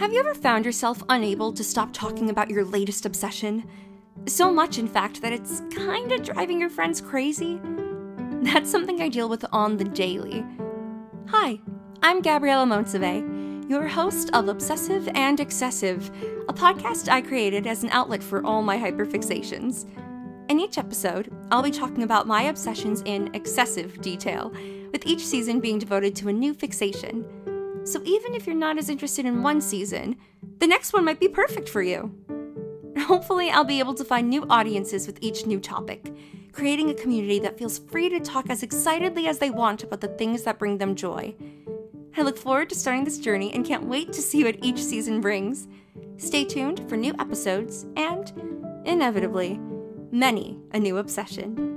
Have you ever found yourself unable to stop talking about your latest obsession? So much, in fact, that it's kinda driving your friends crazy? That's something I deal with on the daily. Hi, I'm Gabriella Monsive, your host of Obsessive and Excessive, a podcast I created as an outlet for all my hyperfixations. In each episode, I'll be talking about my obsessions in excessive detail, with each season being devoted to a new fixation. So even if you're not as interested in one season, the next one might be perfect for you. Hopefully, I'll be able to find new audiences with each new topic, creating a community that feels free to talk as excitedly as they want about the things that bring them joy. I look forward to starting this journey and can't wait to see what each season brings. Stay tuned for new episodes and, inevitably, many a new obsession.